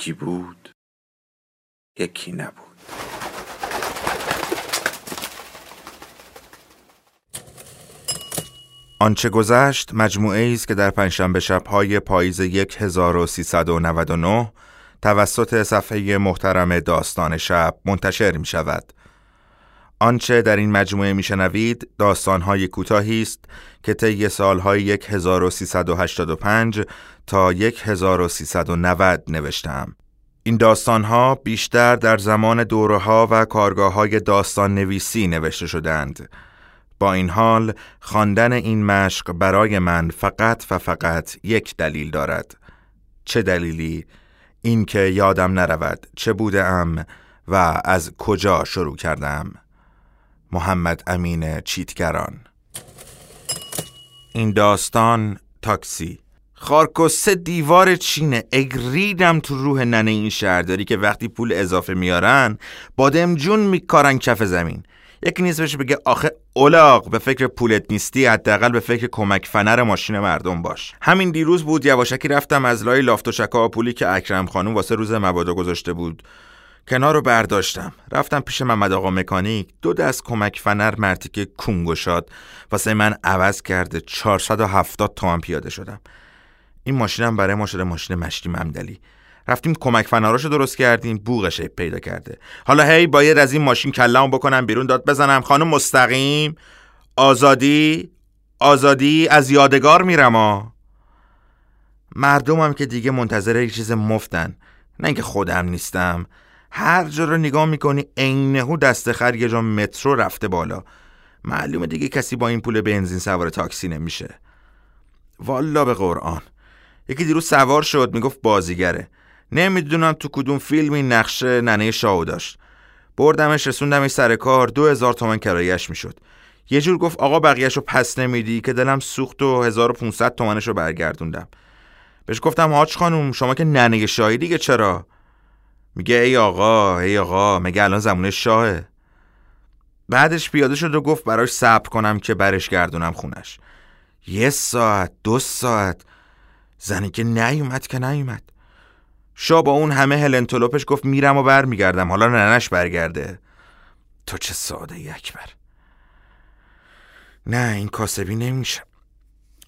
یکی بود یکی نبود آنچه گذشت مجموعه است که در پنجشنبه شبهای پاییز 1399 توسط صفحه محترم داستان شب منتشر می شود. آنچه در این مجموعه میشنوید داستانهای کوتاهی است که طی سالهای 1385 تا 1390 نوشتم. این داستانها بیشتر در زمان دوره ها و کارگاه های داستان نویسی نوشته شدند. با این حال خواندن این مشق برای من فقط و فقط یک دلیل دارد. چه دلیلی؟ اینکه یادم نرود چه بودم و از کجا شروع کردم. محمد امین چیتگران. این داستان تاکسی. خارکوسه دیوار چینه. اگریدم تو روح ننه این شهرداری که وقتی پول اضافه میارن بادمجون میکارن کف زمین. یکی نیست بشه بگه آخه اولاق به فکر پولت نیستی حداقل به فکر کمک فنر ماشین مردم باش. همین دیروز بود یواشکی رفتم از لای لافت و شکا پولی که اکرم خانم واسه روز مبادا گذاشته بود. کنار رو برداشتم. رفتم پیش محمد آقا مکانیک دو دست کمک فنر مرتی که کنگوشاد واسه من عوض کرده 470 تومن پیاده شدم. این ماشینم برای ما شده ماشین مشتی ممدلی رفتیم کمک فنراشو درست کردیم بوغش پیدا کرده. حالا هی باید از این ماشین کلمو بکنم بیرون داد بزنم. خانم مستقیم. آزادی؟ آزادی از یادگار میرم ها مردمم که دیگه منتظر یک چیز مفتن. نه اینکه خودم نیستم. هر جا رو نگاه می‌کنی عینهو دست خر یه جا مترو رفته بالا. معلومه دیگه کسی با این پول بنزین سوار تاکسی نمیشه. والا به قرآن. یکی دیروز سوار شد می‌گفت بازیگره. نمی‌دونم تو کدوم فیلم این نقشه ننه شاو داشت. بردمش رسوندمش سر کار دو هزار تومن کرایش می‌شد. یه جور گفت آقا بقیهش رو پس نمیدی که دلم سوخت و 1500 تومنش رو برگردوندم. بهش گفتم حاج خانوم شما که ننه شاهی دیگه چرا؟ میگه ای آقا ای آقا مگه الان زمونه شاهه. بعدش پیاده شد و گفت براش صبر کنم که برش گردونم خونش. یه ساعت دو ساعت. زنی که نیومد که نیومد. شا با اون همه هلنتولوپش گفت میرم و برمیگردم. حالا ننش برگرده. تو چه ساده اکبر. نه این کاسبی نمیشه.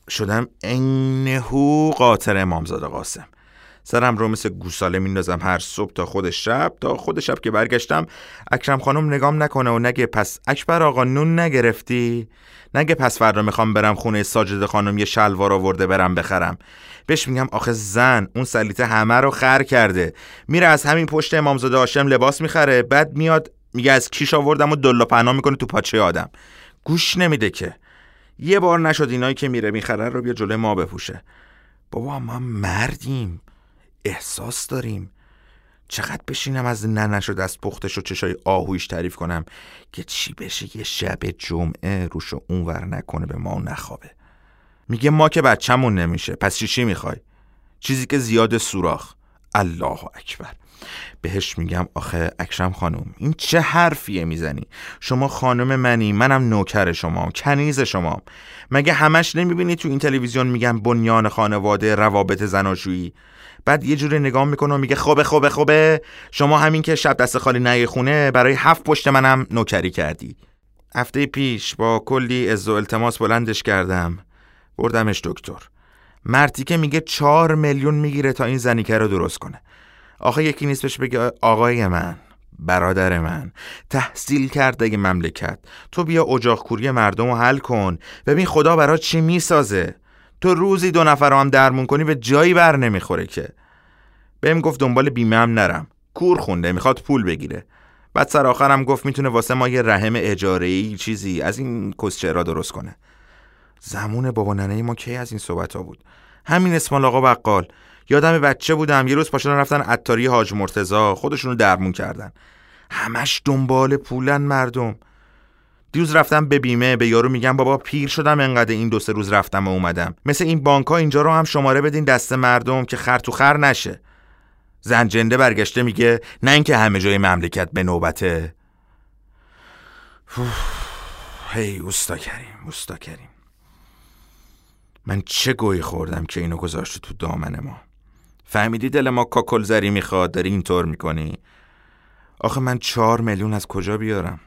شدم انهو قاطر امامزاده قاسم. سرم رو مثل گوساله میندازم هر صبح تا خود شب تا خود شب که برگشتم اکرم خانم نگام نکنه و نگه پس اکبر آقا نون نگرفتی؟ نگه پس فردا می‌خوام برم خونه ساجد خانم یه شلوار آورده برم بخرم. بهش میگم آخه زن اون سلیته همه رو خر کرده. میره از همین پشت امامزاده هاشم لباس می‌خره بعد میاد میگه از کیش آوردم و دلا پناه می‌کنه تو پاچه آدم. گوش نمیده که. یه بار نشد اینایی که میره می‌خره رو بیا جلوی ما بپوشه. بابا ما مردیم. احساس داریم؟ چقدر بشینم از ننش و دست پختش و چشای آهویش تعریف کنم که چی بشه یه شب جمعه روشو اونور نکنه به ما نخوابه. میگه ما که بچهمون نمیشه پس چی چی می‌خوای؟ چیزی که زیاد سوراخ. الله اکبر. بهش میگم آخه اکرم خانم این چه حرفیه می‌زنی؟ شما خانم منی منم نوکر شما کنیز شما. مگه همش نمی‌بینی تو این تلویزیون میگن بنیان خانواده روابط زناشویی؟ بعد یه جوری نگاه می‌کنه و میگه خوبه خوبه خوبه. شما همین که شب دست خالی نگه خونه برای هفت پشت منم نوکری کردی. هفته پیش با کلی از و التماس بلندش کردم. بردمش دکتر. مرتی که میگه چهار میلیون می‌گیره تا این زنیکه رو درست کنه. آخه یکی نیست بهش بگه آقای من برادر من. تحصیل کرده مملکت. تو بیا اجاق کوری مردم رو حل کن. ببین خدا برات چی می‌سازه. تو روزی دو نفر رو هم درمون کنی به جایی بر نمی‌خوره که. بهم گفت دنبال بیمه هم نرم. کور خونده می‌خواد پول بگیره. بعد سر آخرم گفت می‌تونه واسه ما یه رحم اجاره ای چیزی از این کسچه را درست کنه. زمون بابا ننه ما کی از این صحبت ها بود؟ همین اسمال آقا بقال. یادم بچه بودم یه روز پاشدن رفتن عطاری حاج مرتزا خودشونو درمون کردن. همش دنبال پولن مردم. دیروز رفتم به بیمه به یارو میگم بابا پیر شدم انقدر این دو سه روز رفتم و اومدم. مثل این بانک ها اینجا رو هم شماره بدین دست مردم که خر تو خر نشه. زنجنده برگشته میگه نه اینکه همه جای مملکت به نوبته. هی اوستا کریم اوستا کریم. من چه گویی خوردم که اینو گذاشته تو دامن ما؟ فهمیدی دل ما کاکل زری می‌خواد داری اینطور می‌کنی؟ آخه من چهار میلیون از کجا بیارم؟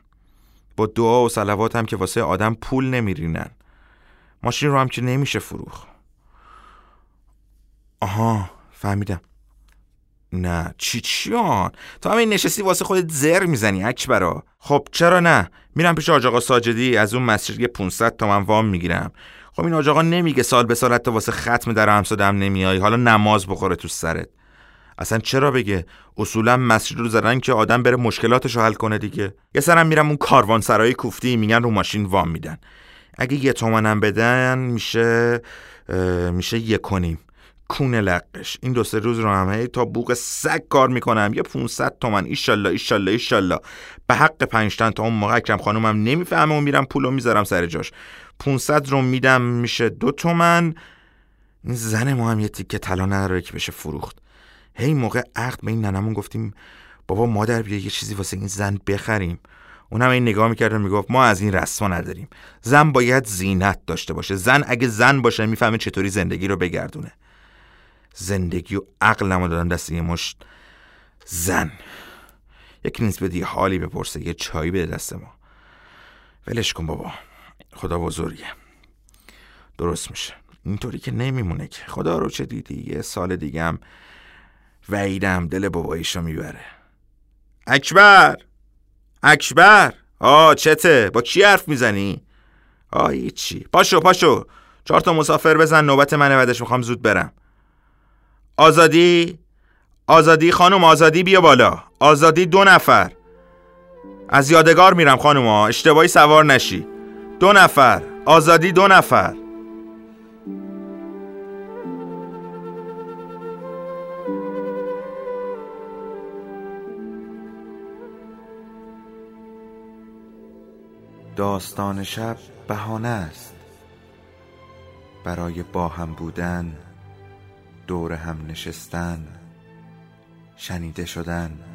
با دعا و سلوات هم که واسه آدم پول نمیرینن. ماشین رو هم که نمیشه فروخ آها فهمیدم. نه چی چیان؟ تو همین نشستی واسه خودت زر می‌زنی اکبرا. خب چرا نه؟ میرم پیش آجاقا ساجدی از اون مسجد یه 500 تومن وام می‌گیرم. خب این آجاقا نمیگه سال به سال حتی واسه ختم در همسادم نمیای. حالا نماز بخوره تو سرت. اصلا چرا بگه؟ اصولا مسجد رو زدن که آدم بره مشکلاتش رو حل کنه دیگه. یه سرم میرم اون کاروان سرای کوفتی میگن رو ماشین وام میدن. اگه یه تومنم بدن میشه میشه یه کنیم. کونه لقش. این دو سه روز رو هم تا بوق سگ کار می‌کنم. یه 500 تومن. ایشالله ایشالله ایشالله. به حق پنج تا اون موقع اکرم خانومم نمی‌فهمه و میرم پولو می‌ذارم سر جاش. 500 رو میدم میشه دو تومن. زن ما هم یه تیکه طلا نداره که بشه فروخت. هی موقع عقد به این ننمون گفتیم بابا مادر بیا یه چیزی واسه این زن بخریم. اونم این نگاه می‌کرد و می‌گفت ما از این رسما نداریم. زن باید زینت داشته باشه. زن اگه زن باشه می‌فهمه چطوری زندگی رو بگردونه. زندگی و عقلمو دادن دست یه مشت. زن. یک نیز بدی حالی بپرسه یه چایی به دست ما. ولش کن بابا. خدا بزرگه. درست میشه. اینطوری که نمیمونه که. خدا رو چه دیدی؟ یه سال دیگه هم وعیدم دل باباییشو می‌بره. اکبر! اکبر! آه چته؟ با کی حرف می‌زنی؟ آه چی پاشو پاشو. چهار تا مسافر بزن نوبت منه بعدش می‌خوام زود برم. آزادی؟ آزادی خانم آزادی بیا بالا. آزادی دو نفر. از یادگار میرم خانوما. اشتباهی سوار نشی. دو نفر. آزادی دو نفر. داستان شب بهانه است. برای با هم بودن دور هم نشستن شنیده شدن.